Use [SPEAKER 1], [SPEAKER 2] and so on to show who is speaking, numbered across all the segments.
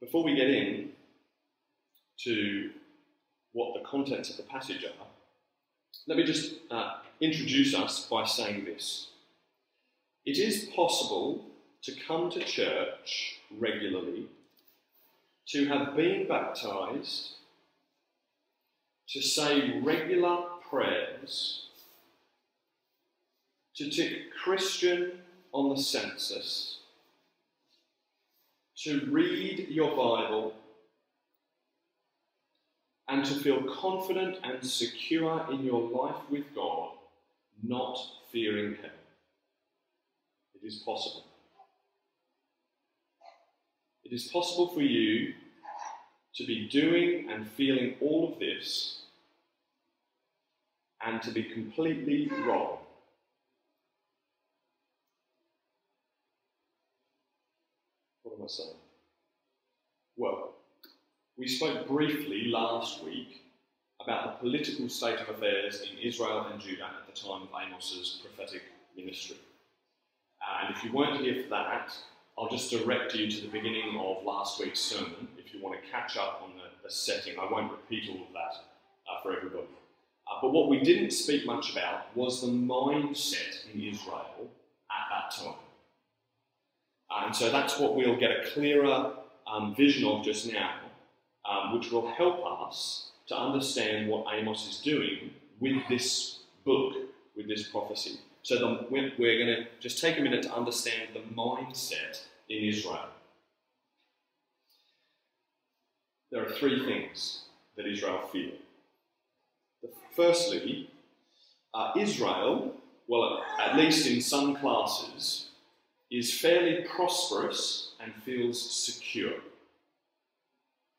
[SPEAKER 1] before we get in to what the contents of the passage are, let me just uh, introduce us by saying this. It is possible to come to church regularly, to have been baptized, to say regular prayers, to tick Christian on the census, to read your Bible, and to feel confident and secure in your life with God, not fearing hell. It is possible. It is possible for you to be doing and feeling all of this and to be completely wrong. Well, we spoke briefly last week about the political state of affairs in Israel and Judah at the time of Amos's prophetic ministry. And if you weren't here for that, I'll just direct you to the beginning of last week's sermon if you want to catch up on the, the setting. I won't repeat all of that uh, for everybody. Uh, but what we didn't speak much about was the mindset in Israel at that time. And so that's what we'll get a clearer um, vision of just now, um, which will help us to understand what Amos is doing with this book, with this prophecy. So the, we're, we're going to just take a minute to understand the mindset in Israel. There are three things that Israel feel. Firstly, uh, Israel, well, at least in some classes, is fairly prosperous and feels secure.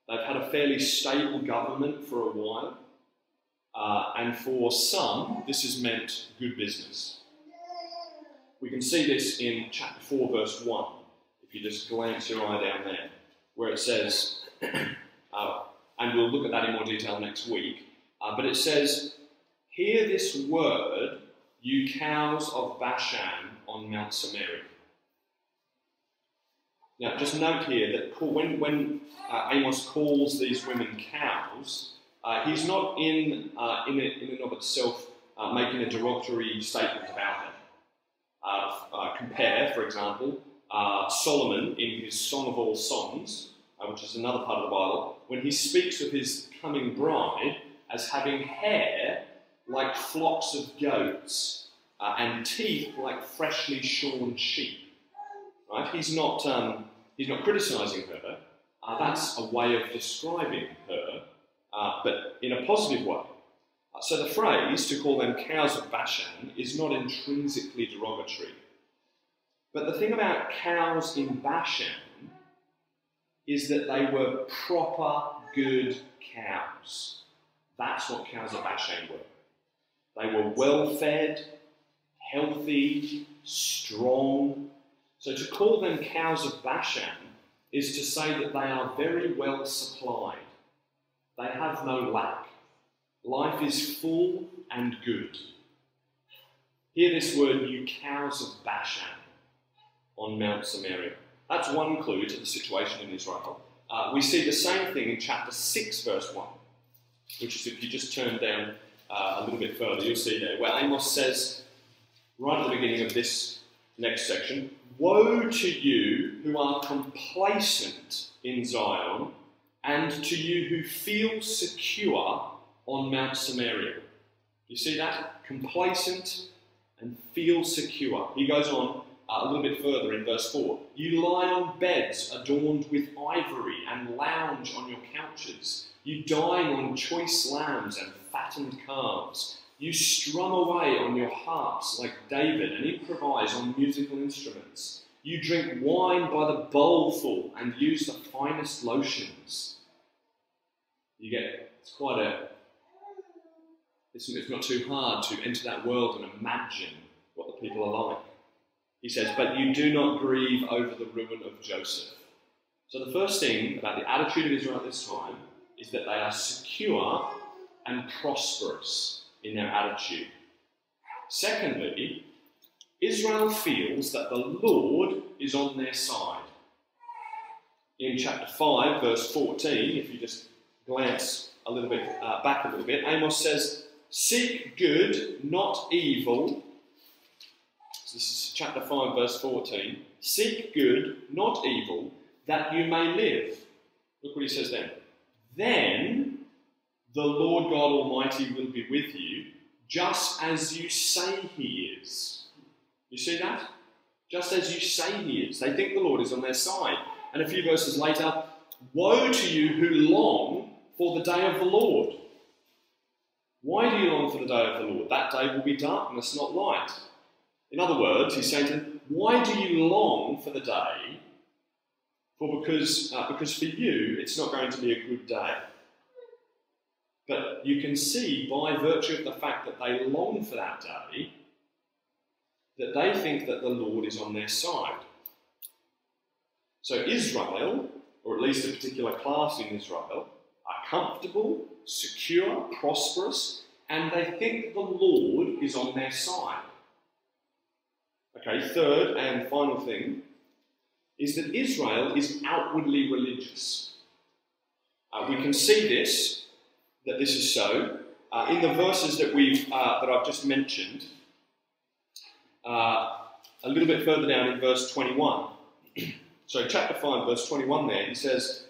[SPEAKER 1] They've had a fairly stable government for a while, uh, and for some, this has meant good business. We can see this in chapter 4, verse 1, if you just glance your eye down there, where it says, uh, and we'll look at that in more detail next week, uh, but it says, Hear this word, you cows of Bashan on Mount Samaria. Now, just note here that when, when uh, Amos calls these women cows, uh, he's not in, uh, in, in and of itself uh, making a derogatory statement about them. Uh, uh, compare, for example, Solomon in his Song of All Songs, which is another part of the Bible, when he speaks of his coming bride as having hair like flocks of goats and teeth like freshly shorn sheep. Right? He's not um, He's not criticizing her. Uh, that's a way of describing her, uh, but in a positive way. Uh, so the phrase to call them cows of Bashan is not intrinsically derogatory. But the thing about cows in Bashan is that they were proper good cows. That's what cows of Bashan were. They were well fed, healthy, strong, so to call them cows of Bashan is to say that they are very well supplied. They have no lack. Life is full and good. Hear this word, you cows of Bashan, on Mount Samaria. That's one clue to the situation in Israel. Uh, we see the same thing in chapter 6, verse 1, which is if you just turn down uh, a little bit further, you'll see there, where Amos says, right at the beginning of this next section, Woe to you who are complacent in Zion, and to you who feel secure on Mount Samaria. You see that? Complacent and feel secure. He goes on uh, a little bit further in verse 4. You lie on beds adorned with ivory and lounge on your couches. You dine on choice lambs and fattened calves. You strum away on your harps like David and improvise on musical instruments. You drink wine by the bowlful and use the finest lotions. You get, it's quite a, it's, it's not too hard to enter that world and imagine what the people are like. He says, But you do not grieve over the ruin of Joseph. So the first thing about the attitude of Israel at this time is that they are secure and prosperous in their attitude. Secondly, Israel feels that the Lord is on their side. in chapter 5, verse 14, if you just glance a little bit uh, back a little bit, Amos says, Seek good, not evil. So this is chapter 5, verse 14. Seek good, not evil, that you may live. Look what he says then. Then the Lord God Almighty will be with you, just as you say he is. You see that? Just as you say he is. They think the Lord is on their side. And a few verses later, woe to you who long for the day of the Lord. Why do you long for the day of the Lord? That day will be darkness, not light. In other words, he's saying to them, why do you long for the day? For because, uh, because for you, it's not going to be a good day. But you can see by virtue of the fact that they long for that day, that they think that the Lord is on their side. So Israel, or at least a particular class in Israel, are comfortable, secure, prosperous, and they think the Lord is on their side. Okay, third and final thing is that Israel is outwardly religious. Uh, we can see this, that this is so, uh, in the verses that we've uh, that I've just mentioned. Uh, a little bit further down in verse 21. so, chapter 5, verse 21, there, he says,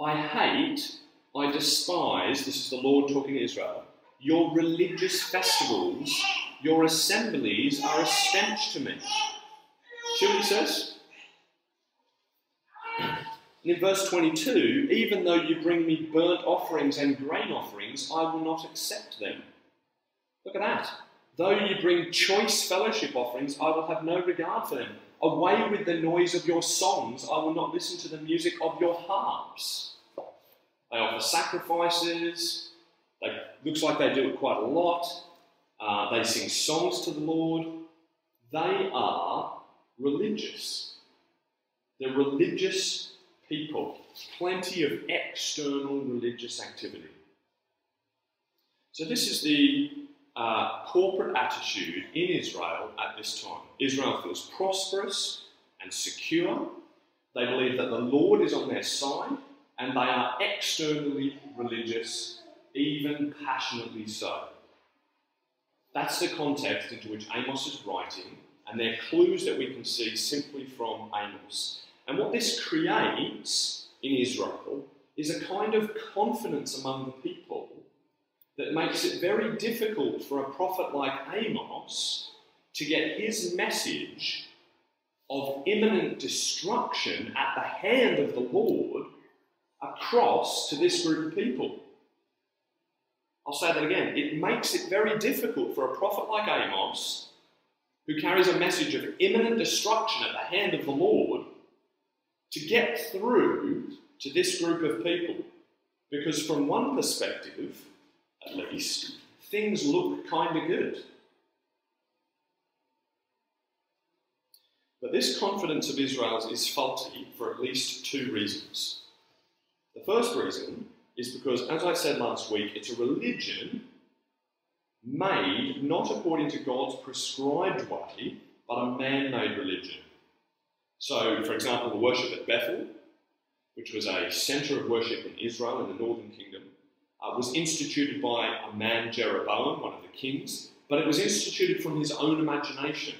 [SPEAKER 1] I hate, I despise, this is the Lord talking to Israel, your religious festivals, your assemblies are a stench to me. See what he says? And in verse 22, even though you bring me burnt offerings and grain offerings, I will not accept them. Look at that. Though you bring choice fellowship offerings, I will have no regard for them. Away with the noise of your songs, I will not listen to the music of your harps. They offer sacrifices. They, looks like they do it quite a lot. Uh, they sing songs to the Lord. They are religious. They're religious people. Plenty of external religious activity. So, this is the uh, corporate attitude in Israel at this time. Israel feels prosperous and secure. They believe that the Lord is on their side, and they are externally religious, even passionately so. That's the context into which Amos is writing, and they're clues that we can see simply from Amos. And what this creates in Israel is a kind of confidence among the people that makes it very difficult for a prophet like Amos to get his message of imminent destruction at the hand of the Lord across to this group of people. I'll say that again. It makes it very difficult for a prophet like Amos, who carries a message of imminent destruction at the hand of the Lord, to get through to this group of people. Because, from one perspective, at least, things look kind of good. But this confidence of Israel's is faulty for at least two reasons. The first reason is because, as I said last week, it's a religion made not according to God's prescribed way, but a man made religion. So, for example, the worship at Bethel, which was a centre of worship in Israel in the northern kingdom, uh, was instituted by a man, Jeroboam, one of the kings, but it was instituted from his own imagination.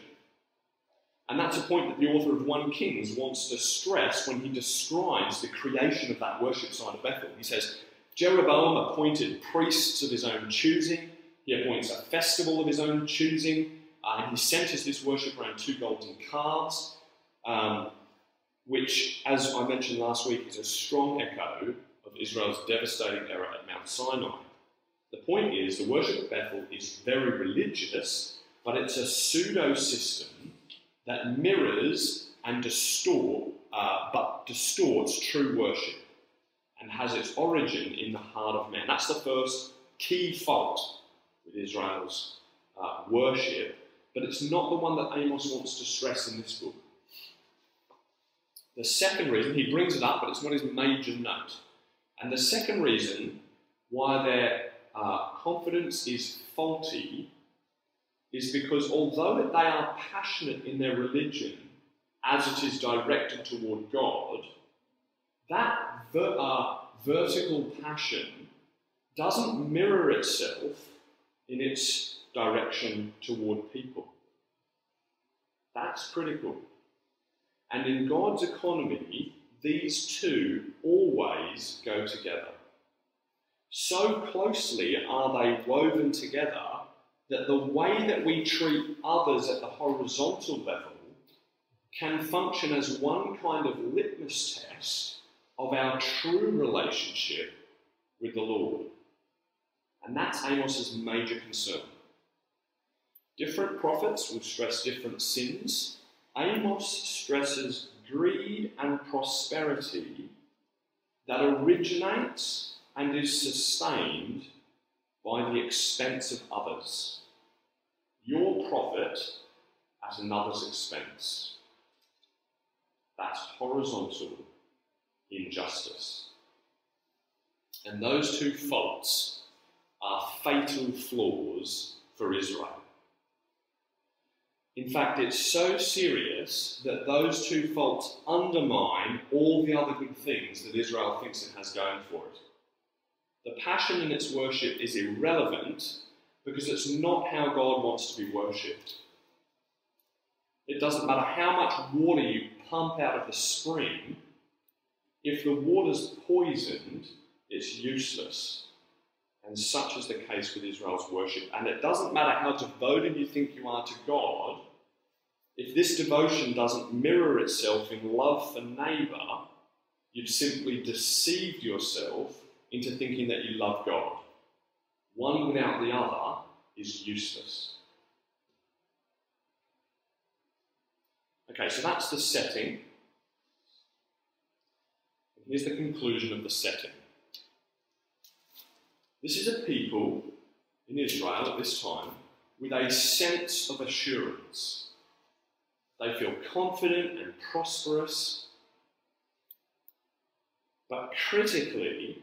[SPEAKER 1] And that's a point that the author of 1 Kings wants to stress when he describes the creation of that worship site of Bethel. He says, Jeroboam appointed priests of his own choosing, he appoints a festival of his own choosing, uh, and he centers this worship around two golden calves, um, which, as I mentioned last week, is a strong echo of Israel's devastating error at Mount Sinai. The point is, the worship of Bethel is very religious, but it's a pseudo system that mirrors and distort, uh, but distorts true worship and has its origin in the heart of man. That's the first key fault with Israel's uh, worship, but it's not the one that Amos wants to stress in this book. The second reason, he brings it up, but it's not his major note. And the second reason why their uh, confidence is faulty is because although they are passionate in their religion, as it is directed toward God, that ver- uh, vertical passion doesn't mirror itself in its direction toward people. That's critical. And in God's economy, these two always go together. So closely are they woven together that the way that we treat others at the horizontal level can function as one kind of litmus test of our true relationship with the Lord. And that's Amos's major concern. Different prophets will stress different sins. Amos stresses greed and prosperity that originates and is sustained by the expense of others. Your profit at another's expense. That's horizontal injustice. And those two faults are fatal flaws for Israel. In fact, it's so serious that those two faults undermine all the other good things that Israel thinks it has going for it. The passion in its worship is irrelevant because it's not how God wants to be worshipped. It doesn't matter how much water you pump out of the spring, if the water's poisoned, it's useless. And such is the case with Israel's worship. And it doesn't matter how devoted you think you are to God, if this devotion doesn't mirror itself in love for neighbour, you've simply deceived yourself into thinking that you love God. One without the other is useless. Okay, so that's the setting. Here's the conclusion of the setting. This is a people in Israel at this time with a sense of assurance. They feel confident and prosperous, but critically,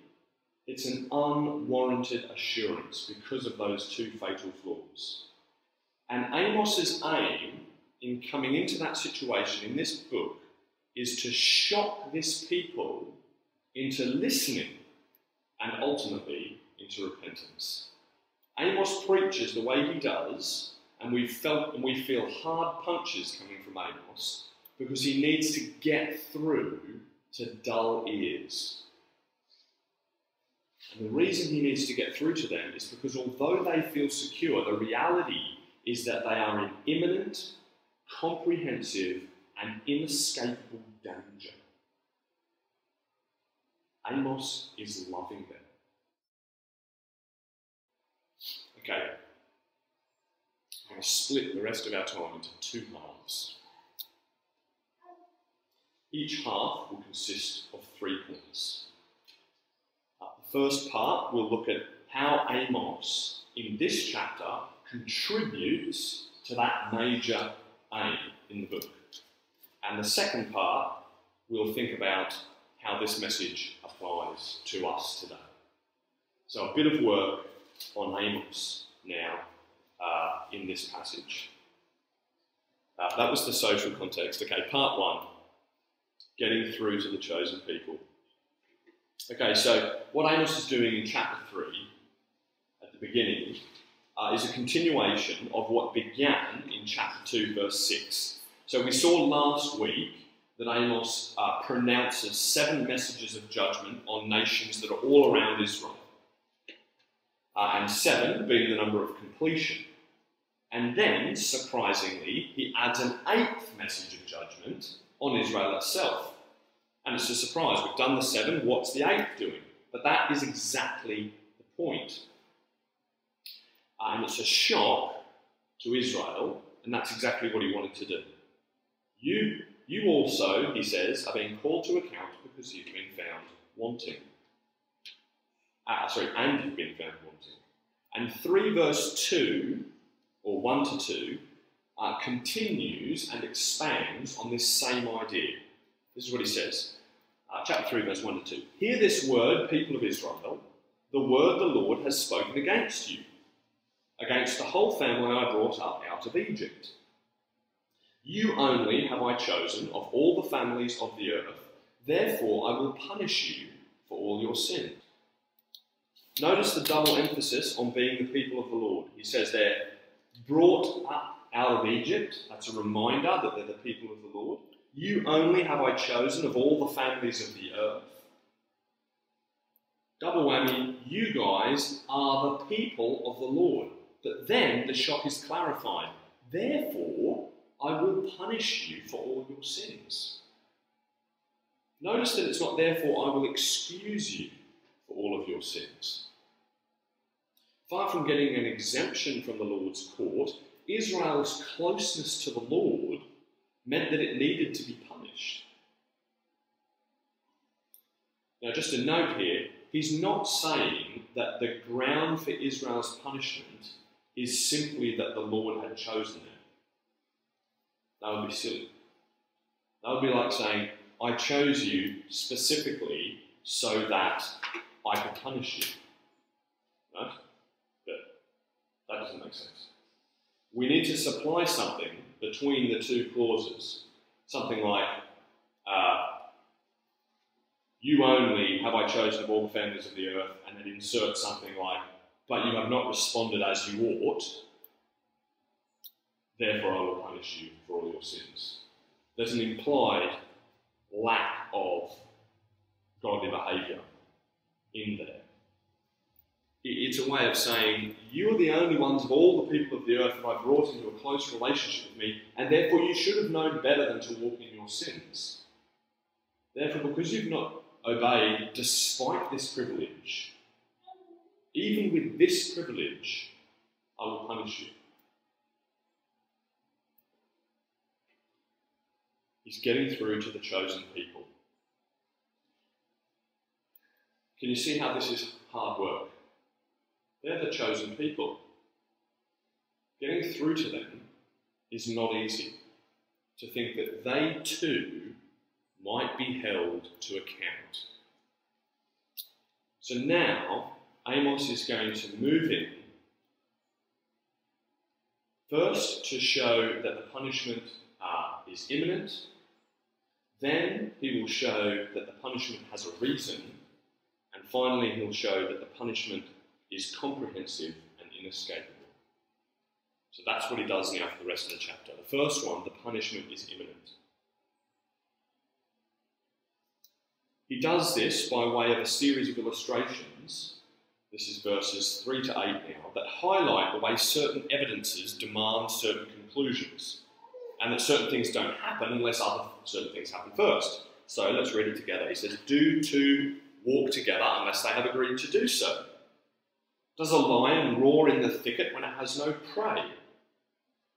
[SPEAKER 1] it's an unwarranted assurance because of those two fatal flaws. And Amos's aim in coming into that situation in this book is to shock this people into listening and ultimately into repentance. Amos preaches the way he does, and we felt and we feel hard punches coming from Amos because he needs to get through to dull ears. And the reason he needs to get through to them is because although they feel secure, the reality is that they are in imminent, comprehensive, and inescapable danger. Amos is loving them. Okay, to split the rest of our time into two halves. Each half will consist of three points. Uh, the first part, we'll look at how Amos, in this chapter, contributes to that major aim in the book. And the second part, we'll think about how this message applies to us today. So, a bit of work on Amos now uh, in this passage. Uh, that was the social context. Okay, part one getting through to the chosen people. Okay, so what Amos is doing in chapter 3 at the beginning uh, is a continuation of what began in chapter 2, verse 6. So we saw last week that Amos uh, pronounces seven messages of judgment on nations that are all around Israel. Uh, and seven being the number of completion. And then, surprisingly, he adds an eighth message of judgment on Israel itself. And it's a surprise. We've done the seven, what's the eighth doing? But that is exactly the point. And it's a shock to Israel, and that's exactly what he wanted to do. You you also, he says, are being called to account because you've been found wanting. Uh, sorry, and you've been found wanting. And 3 verse 2, or 1 to 2, uh, continues and expands on this same idea. This is what he says. Uh, chapter 3, verse 1 to 2. Hear this word, people of Israel, the word the Lord has spoken against you, against the whole family I brought up out of Egypt. You only have I chosen of all the families of the earth, therefore I will punish you for all your sin. Notice the double emphasis on being the people of the Lord. He says they're brought up out of Egypt. That's a reminder that they're the people of the Lord. You only have I chosen of all the families of the earth. Double whammy, you guys are the people of the Lord. But then the shock is clarified. Therefore, I will punish you for all your sins. Notice that it's not therefore I will excuse you for all of your sins. Far from getting an exemption from the Lord's court, Israel's closeness to the Lord meant that it needed to be punished. Now, just a note here, he's not saying that the ground for Israel's punishment is simply that the Lord had chosen them. That would be silly. That would be like saying, I chose you specifically so that I could punish you. Right? That doesn't make sense. We need to supply something between the two clauses. Something like, uh, you only have I chosen of all the families of the earth, and then insert something like, but you have not responded as you ought, therefore I will punish you for all your sins. There's an implied lack of godly behaviour in there. It's a way of saying, You are the only ones of all the people of the earth that I brought into a close relationship with me, and therefore you should have known better than to walk in your sins. Therefore, because you've not obeyed despite this privilege, even with this privilege, I will punish you. He's getting through to the chosen people. Can you see how this is hard work? They're the chosen people. Getting through to them is not easy. To think that they too might be held to account. So now, Amos is going to move in first to show that the punishment uh, is imminent then he will show that the punishment has a reason, and finally he'll show that the punishment is comprehensive and inescapable. So that's what he does now for the rest of the chapter. The first one, the punishment is imminent. He does this by way of a series of illustrations. This is verses 3 to 8 now, that highlight the way certain evidences demand certain conclusions and that certain things don't happen unless other certain things happen first. So let's read it together. He says, Do two walk together unless they have agreed to do so? Does a lion roar in the thicket when it has no prey?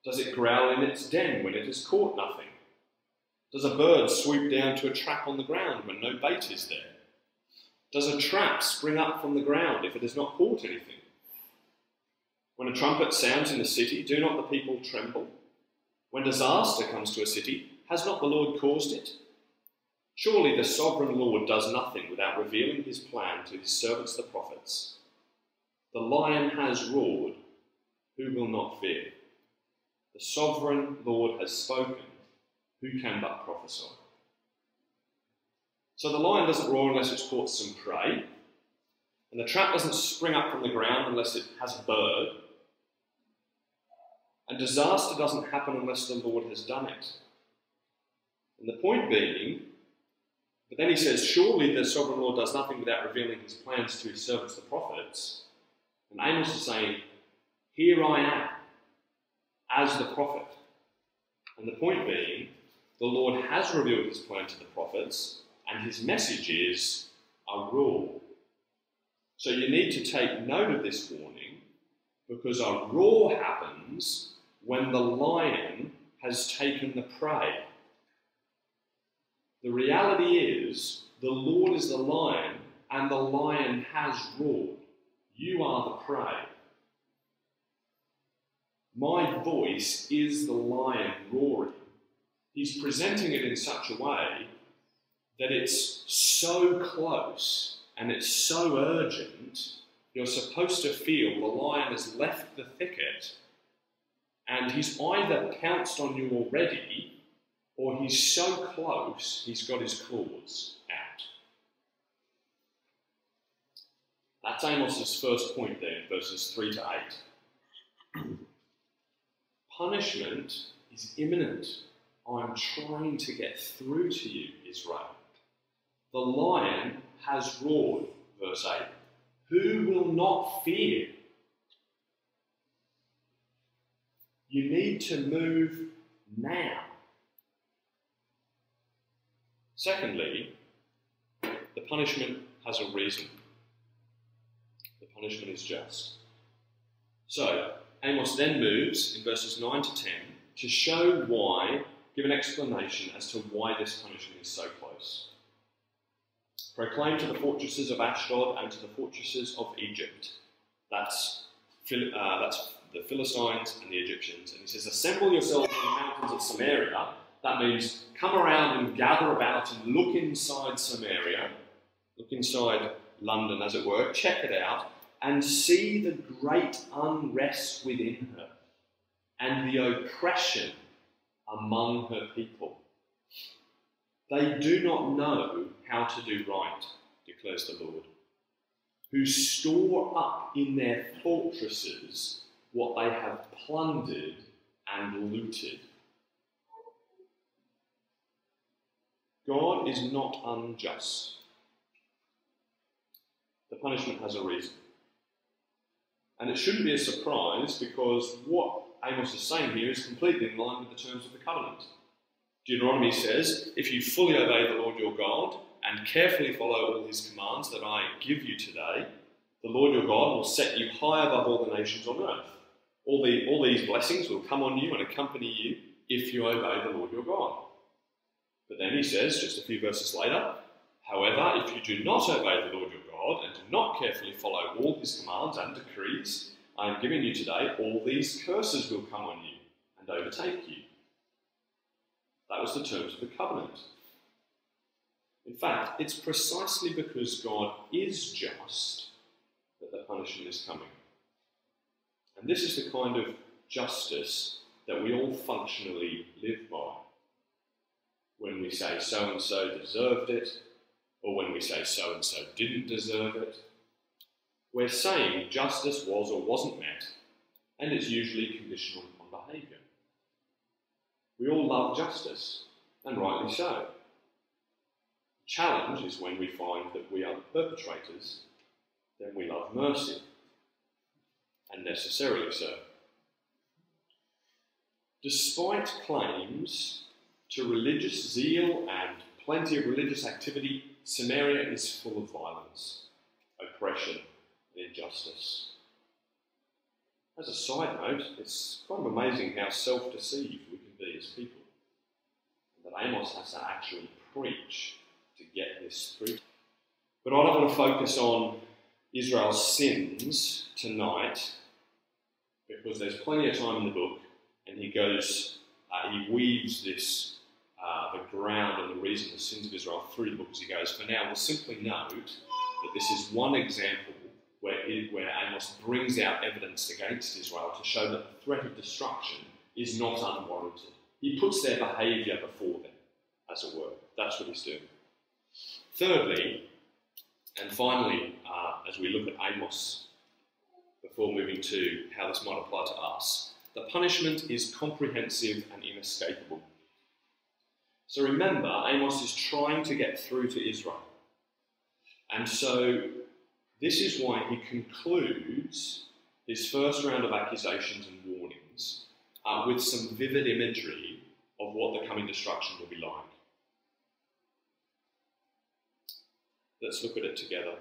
[SPEAKER 1] Does it growl in its den when it has caught nothing? Does a bird swoop down to a trap on the ground when no bait is there? Does a trap spring up from the ground if it has not caught anything? When a trumpet sounds in the city, do not the people tremble? When disaster comes to a city, has not the Lord caused it? Surely the sovereign Lord does nothing without revealing his plan to his servants the prophets. The lion has roared, who will not fear? The sovereign Lord has spoken, who can but prophesy? So the lion doesn't roar unless it's caught some prey, and the trap doesn't spring up from the ground unless it has a bird, and disaster doesn't happen unless the Lord has done it. And the point being, but then he says, surely the sovereign Lord does nothing without revealing his plans to his servants, the prophets. And Amos is saying, here I am as the prophet. And the point being, the Lord has revealed his plan to the prophets, and his message is a rule. So you need to take note of this warning because a roar happens when the lion has taken the prey. The reality is, the Lord is the lion, and the lion has roared. You are the prey. My voice is the lion roaring. He's presenting it in such a way that it's so close and it's so urgent, you're supposed to feel the lion has left the thicket and he's either pounced on you already or he's so close he's got his claws out. That's Amos's first point there, verses 3 to 8. Punishment is imminent. I'm trying to get through to you, Israel. The lion has roared, verse 8. Who will not fear? You need to move now. Secondly, the punishment has a reason. Punishment is just. So, Amos then moves in verses 9 to 10 to show why, give an explanation as to why this punishment is so close. Proclaim to the fortresses of Ashdod and to the fortresses of Egypt. That's, uh, that's the Philistines and the Egyptians. And he says, Assemble yourselves in the mountains of Samaria. That means come around and gather about and look inside Samaria, look inside London, as it were, check it out, and see the great unrest within her and the oppression among her people. They do not know how to do right, declares the Lord, who store up in their fortresses what they have plundered and looted. God is not unjust. The punishment has a reason. And it shouldn't be a surprise because what Amos is saying here is completely in line with the terms of the covenant. Deuteronomy says, If you fully obey the Lord your God and carefully follow all his commands that I give you today, the Lord your God will set you high above all the nations on earth. All, the, all these blessings will come on you and accompany you if you obey the Lord your God. But then he says, just a few verses later, however, if you do not obey the Lord your God and do not carefully follow all his commands and decrees I am giving you today, all these curses will come on you and overtake you. That was the terms of the covenant. In fact, it's precisely because God is just that the punishment is coming. And this is the kind of justice that we all functionally live by. When we say so and so deserved it, or when we say so and so didn't deserve it, we're saying justice was or wasn't met, and it's usually conditional on behaviour. We all love justice, and rightly so. The challenge is when we find that we are the perpetrators, then we love mercy and necessarily so. Despite claims to religious zeal and plenty of religious activity, Samaria is full of violence, oppression, and injustice. As a side note, it's kind of amazing how self deceived we can be as people. That Amos has to actually preach to get this through. But I don't want to focus on Israel's sins tonight because there's plenty of time in the book, and he goes, uh, he weaves this, uh, the ground and the reason the sins of Israel through the book as he goes. For now, we'll simply note that this is one example where, it, where Amos brings out evidence against Israel to show that the threat of destruction is not unwarranted. He puts their behaviour before them, as it were. That's what he's doing. Thirdly, and finally, uh, as we look at Amos before moving to how this might apply to us. The punishment is comprehensive and inescapable. So remember, Amos is trying to get through to Israel. And so this is why he concludes his first round of accusations and warnings uh, with some vivid imagery of what the coming destruction will be like. Let's look at it together.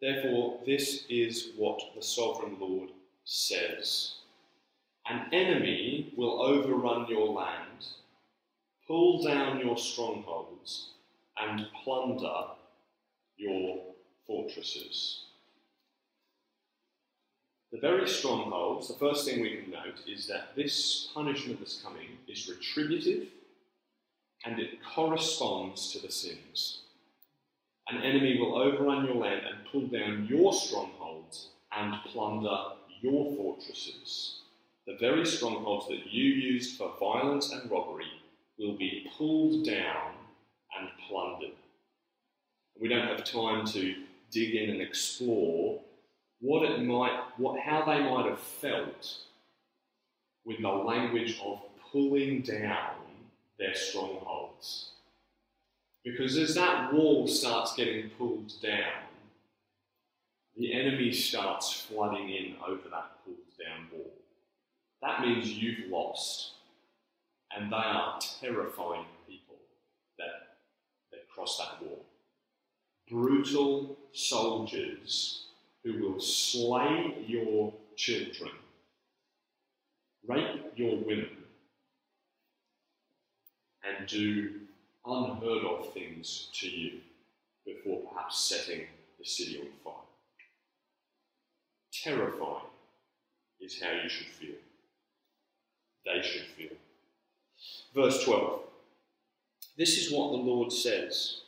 [SPEAKER 1] Therefore, this is what the sovereign Lord says An enemy will overrun your land, pull down your strongholds, and plunder your fortresses. The very strongholds, the first thing we can note is that this punishment that's coming is retributive and it corresponds to the sins. An enemy will overrun your land and pull down your strongholds and plunder your fortresses. the very strongholds that you used for violence and robbery will be pulled down and plundered. We don't have time to dig in and explore what it might, what, how they might have felt with the language of pulling down their strongholds. Because as that wall starts getting pulled down, the enemy starts flooding in over that pulled down wall. That means you've lost, and they are terrifying people that, that cross that wall. Brutal soldiers who will slay your children, rape your women, and do unheard of things to you before perhaps setting the city on fire. Terrifying is how you should feel. They should feel. Verse 12. This is what the Lord says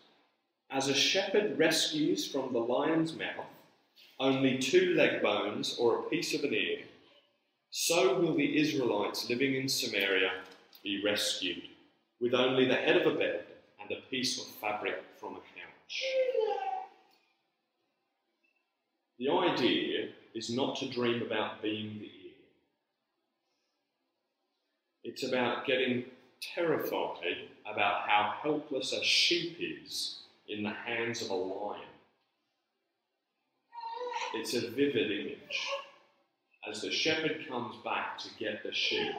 [SPEAKER 1] As a shepherd rescues from the lion's mouth only two leg bones or a piece of an ear, so will the Israelites living in Samaria be rescued with only the head of a bed and a piece of fabric from a couch. The idea is not to dream about being the ear. It's about getting terrified about how helpless a sheep is in the hands of a lion. It's a vivid image as the shepherd comes back to get the sheep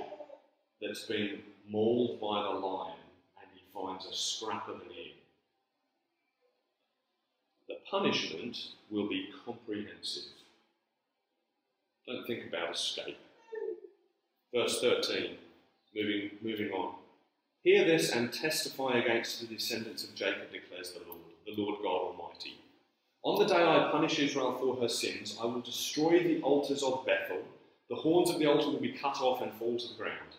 [SPEAKER 1] that's been mauled by the lion and he finds a scrap of an ear. The punishment will be comprehensive. Don't think about escape. Verse 13, moving, moving on. Hear this and testify against the descendants of Jacob, declares the Lord, the Lord God Almighty. On the day I punish Israel for her sins, I will destroy the altars of Bethel. The horns of the altar will be cut off and fall to the ground.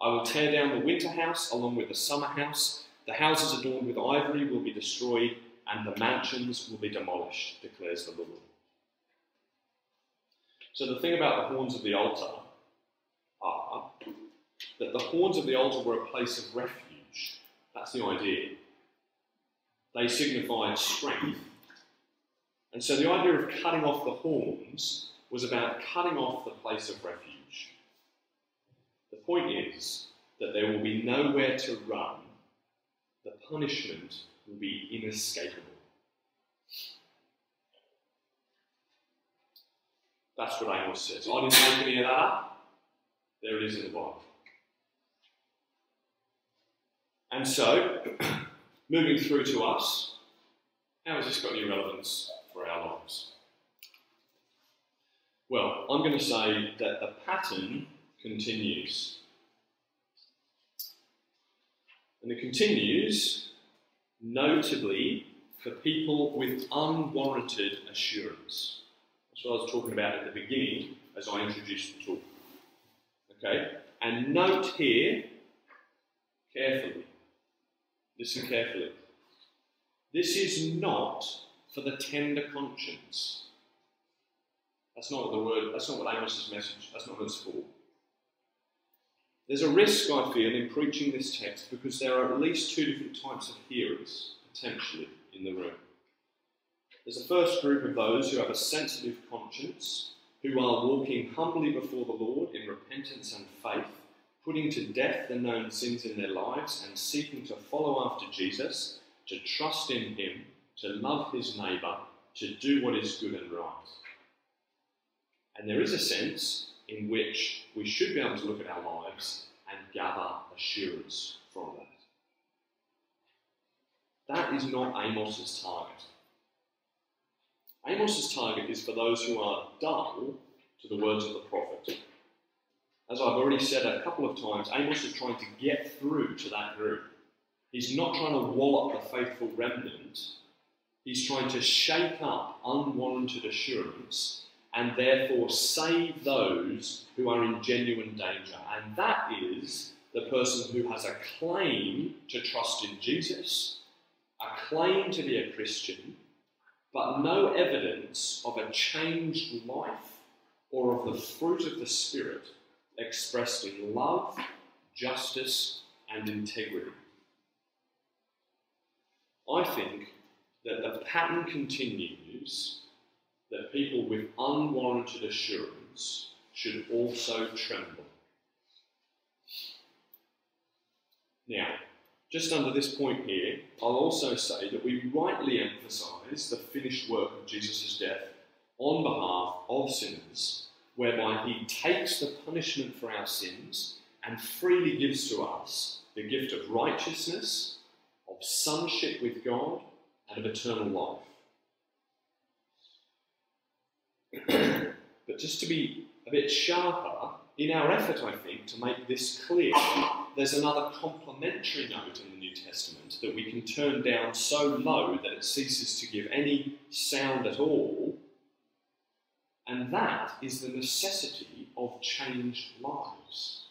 [SPEAKER 1] I will tear down the winter house along with the summer house. The houses adorned with ivory will be destroyed, and the mansions will be demolished, declares the Lord. So, the thing about the horns of the altar that the horns of the altar were a place of refuge. That's the idea. They signified strength. And so, the idea of cutting off the horns was about cutting off the place of refuge. The point is that there will be nowhere to run, the punishment will be inescapable. That's what Amos says. I didn't make any of that up. There it is in the Bible. And so, moving through to us, how has this got any relevance for our lives? Well, I'm going to say that the pattern continues. And it continues, notably, for people with unwarranted assurance. That's what I was talking about at the beginning as I introduced the talk. Okay? And note here, carefully, listen carefully. This is not for the tender conscience. That's not what the word, that's not what Amos's message, that's not what it's for. There's a risk, I feel, in preaching this text because there are at least two different types of hearers, potentially, in the room. There's a first group of those who have a sensitive conscience, who are walking humbly before the Lord in repentance and faith, putting to death the known sins in their lives and seeking to follow after Jesus, to trust in Him, to love His neighbour, to do what is good and right. And there is a sense in which we should be able to look at our lives and gather assurance from that. That is not Amos's target. Amos's target is for those who are dull to the words of the prophet. As I've already said a couple of times, Amos is trying to get through to that group. He's not trying to wall up the faithful remnant. He's trying to shake up unwarranted assurance and therefore save those who are in genuine danger. And that is the person who has a claim to trust in Jesus, a claim to be a Christian, but no evidence of a changed life or of the fruit of the Spirit expressed in love, justice, and integrity. I think that the pattern continues that people with unwarranted assurance should also tremble. Now, just under this point here, I'll also say that we rightly emphasise the finished work of Jesus' death on behalf of sinners, whereby he takes the punishment for our sins and freely gives to us the gift of righteousness, of sonship with God, and of eternal life. but just to be a bit sharper, in our effort, I think, to make this clear, there's another complementary note in the New Testament that we can turn down so low that it ceases to give any sound at all, and that is the necessity of changed lives.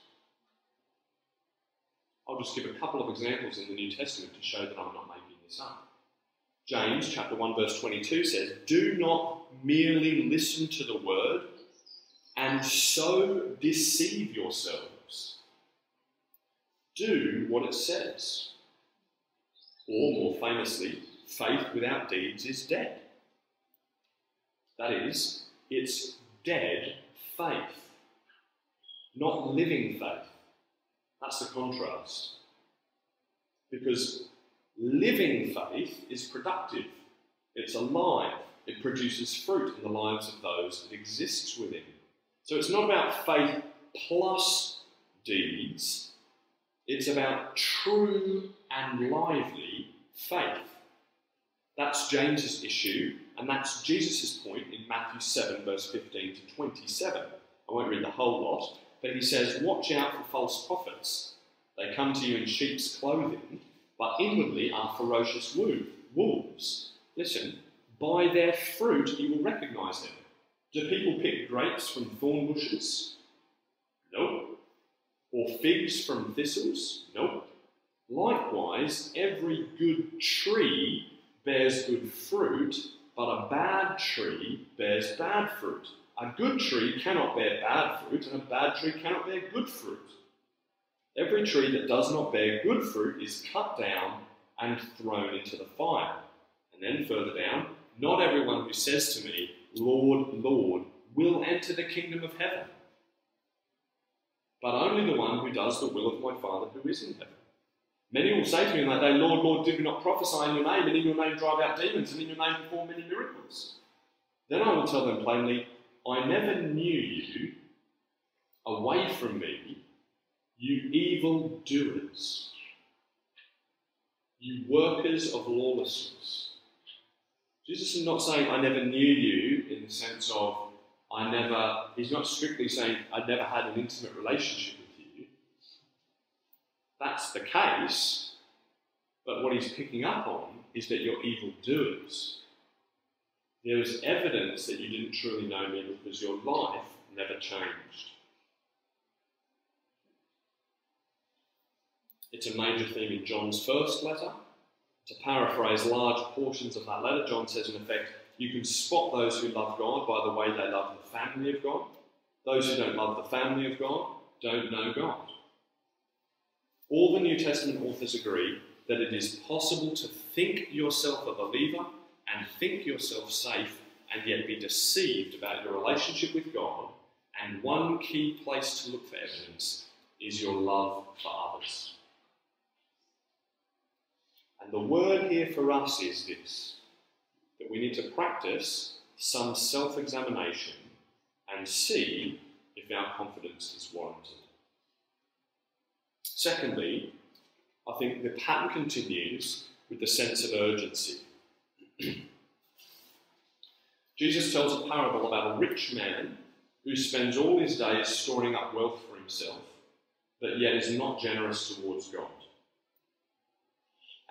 [SPEAKER 1] I'll just give a couple of examples in the New Testament to show that I'm not making this up. James chapter 1 verse 22 says, "Do not merely listen to the word and so deceive yourselves. Do what it says. Or, more famously, faith without deeds is dead. That is, it's dead faith, not living faith. That's the contrast. Because living faith is productive, it's alive, it produces fruit in the lives of those it exists within. So it's not about faith plus deeds, it's about true and lively faith. That's James's issue, and that's Jesus' point in Matthew 7, verse 15 to 27. I won't read the whole lot, but he says, Watch out for false prophets. They come to you in sheep's clothing, but inwardly are ferocious wolves. Listen, by their fruit you will recognize them. Do people pick grapes from thorn bushes? No. Or figs from thistles? No. Likewise, every good tree bears good fruit, but a bad tree bears bad fruit. A good tree cannot bear bad fruit, and a bad tree cannot bear good fruit. Every tree that does not bear good fruit is cut down and thrown into the fire. And then further down, not everyone who says to me, Lord, Lord, will enter the kingdom of heaven, but only the one who does the will of my Father who is in heaven. Many will say to me in that day, Lord, Lord, did we not prophesy in your name, and in your name drive out demons, and in your name perform many miracles? Then I will tell them plainly, I never knew you. Away from me, you evil doers, you workers of lawlessness. Jesus is not saying, I never knew you in the sense of, I never, he's not strictly saying, I never had an intimate relationship. That's the case, but what he's picking up on is that you're evil doers. There is evidence that you didn't truly know me because your life never changed. It's a major theme in John's first letter, to paraphrase large portions of that letter, John says, in effect, you can spot those who love God by the way they love the family of God. Those who don't love the family of God don't know God. All the New Testament authors agree that it is possible to think yourself a believer and think yourself safe and yet be deceived about your relationship with God. And one key place to look for evidence is your love for others. And the word here for us is this that we need to practice some self examination and see if our confidence is warranted. Secondly, I think the pattern continues with the sense of urgency. Jesus tells a parable about a rich man who spends all his days storing up wealth for himself, but yet is not generous towards God.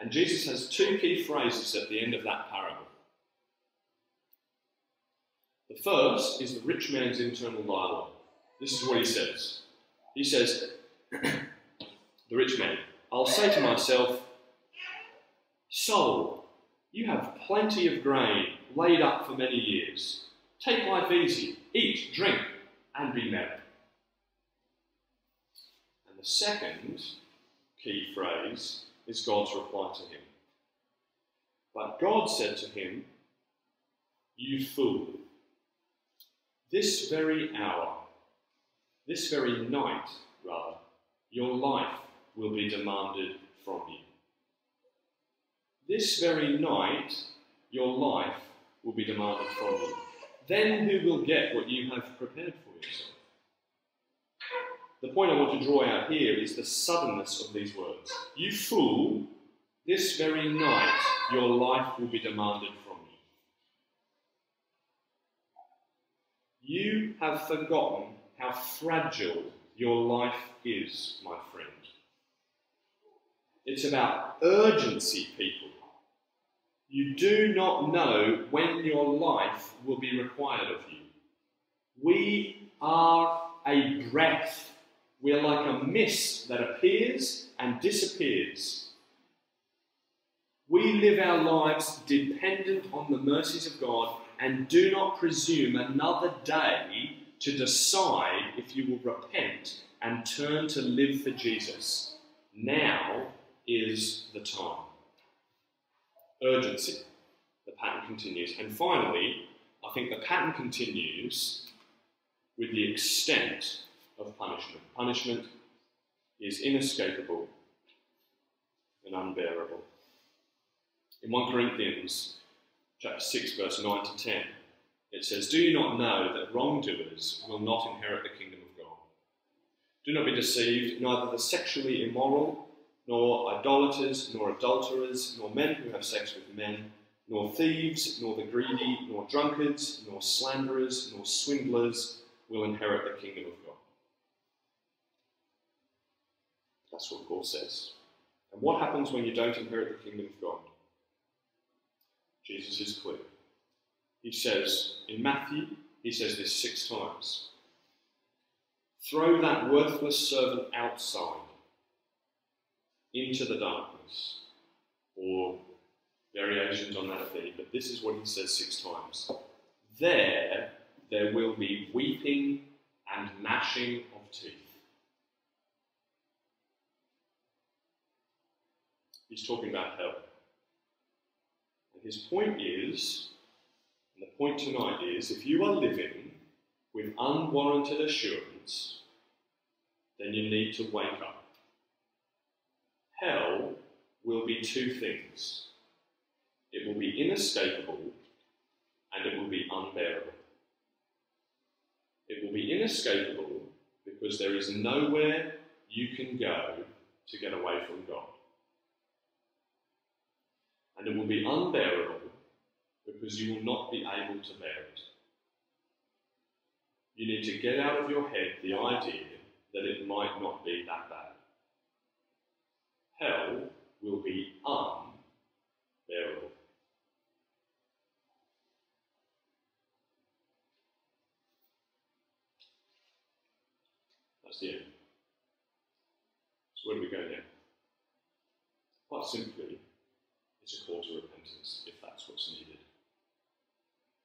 [SPEAKER 1] And Jesus has two key phrases at the end of that parable. The first is the rich man's internal dialogue. This is what he says. He says, The rich man, I'll say to myself, Soul, you have plenty of grain laid up for many years. Take life easy, eat, drink, and be merry. And the second key phrase is God's reply to him. But God said to him, You fool, this very hour, this very night, rather, your life will be demanded from you. This very night, your life will be demanded from you. Then who will get what you have prepared for yourself? The point I want to draw out here is the suddenness of these words. You fool, this very night your life will be demanded from you. You have forgotten how fragile your life is, my friend. It's about urgency, people. You do not know when your life will be required of you. We are a breath. We're like a mist that appears and disappears. We live our lives dependent on the mercies of God and do not presume another day to decide if you will repent and turn to live for Jesus. Now is the time. Urgency. The pattern continues. And finally, I think the pattern continues with the extent of punishment. Punishment is inescapable and unbearable. In 1 Corinthians chapter 6, verse 9 to 10, it says, Do you not know that wrongdoers will not inherit the kingdom of God? Do not be deceived, neither the sexually immoral, nor idolaters, nor adulterers, nor men who have sex with men, nor thieves, nor the greedy, nor drunkards, nor slanderers, nor swindlers will inherit the kingdom of God. That's what Paul says. And what happens when you don't inherit the kingdom of God? Jesus is clear. He says, in Matthew, he says this six times Throw that worthless servant outside into the darkness. Or variations on that theme, but this is what he says six times. There, there will be weeping and gnashing of teeth. He's talking about hell. And his point is, and the point tonight is, if you are living with unwarranted assurance, then you need to wake up. Hell will be two things it will be inescapable and it will be unbearable. It will be inescapable because there is nowhere you can go to get away from God. And it will be unbearable because you will not be able to bear it. You need to get out of your head the idea that it might not be that bad. Hell will be unbearable. That's the end. So where do we go now? Quite simply, it's a call to repentance, if that's what's needed.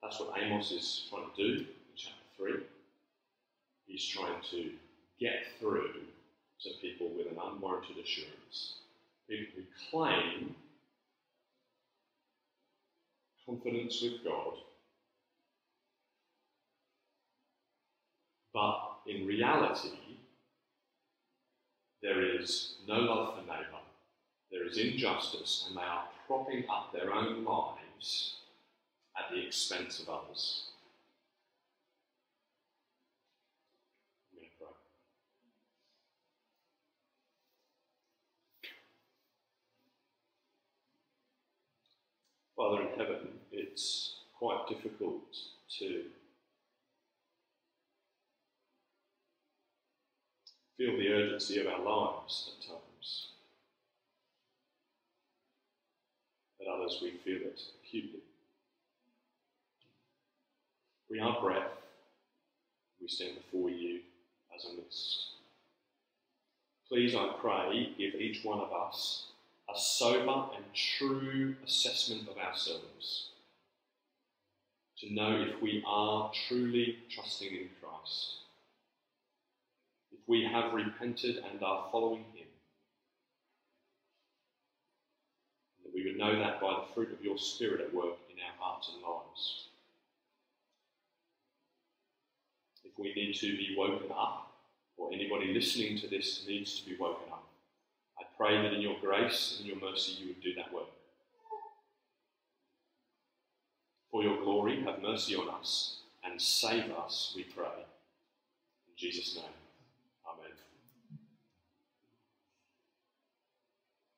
[SPEAKER 1] That's what Amos is trying to do in chapter 3. He's trying to get through to people with an unwarranted assurance, who claim confidence with God, but in reality, there is no love for neighbour, there is injustice, and they are propping up their own lives at the expense of others. Father in heaven, it's quite difficult to feel the urgency of our lives at times. At others, we feel it acutely. We are breath. We stand before you as a mist. Please, I pray, give each one of us a sober and true assessment of ourselves. To know if we are truly trusting in Christ. If we have repented and are following Him, that we would know that by the fruit of your Spirit at work in our hearts and lives. If we need to be woken up, or anybody listening to this needs to be woken up, pray that in your grace and your mercy you would do that work. For your glory, have mercy on us and save us, we pray. In Jesus' name.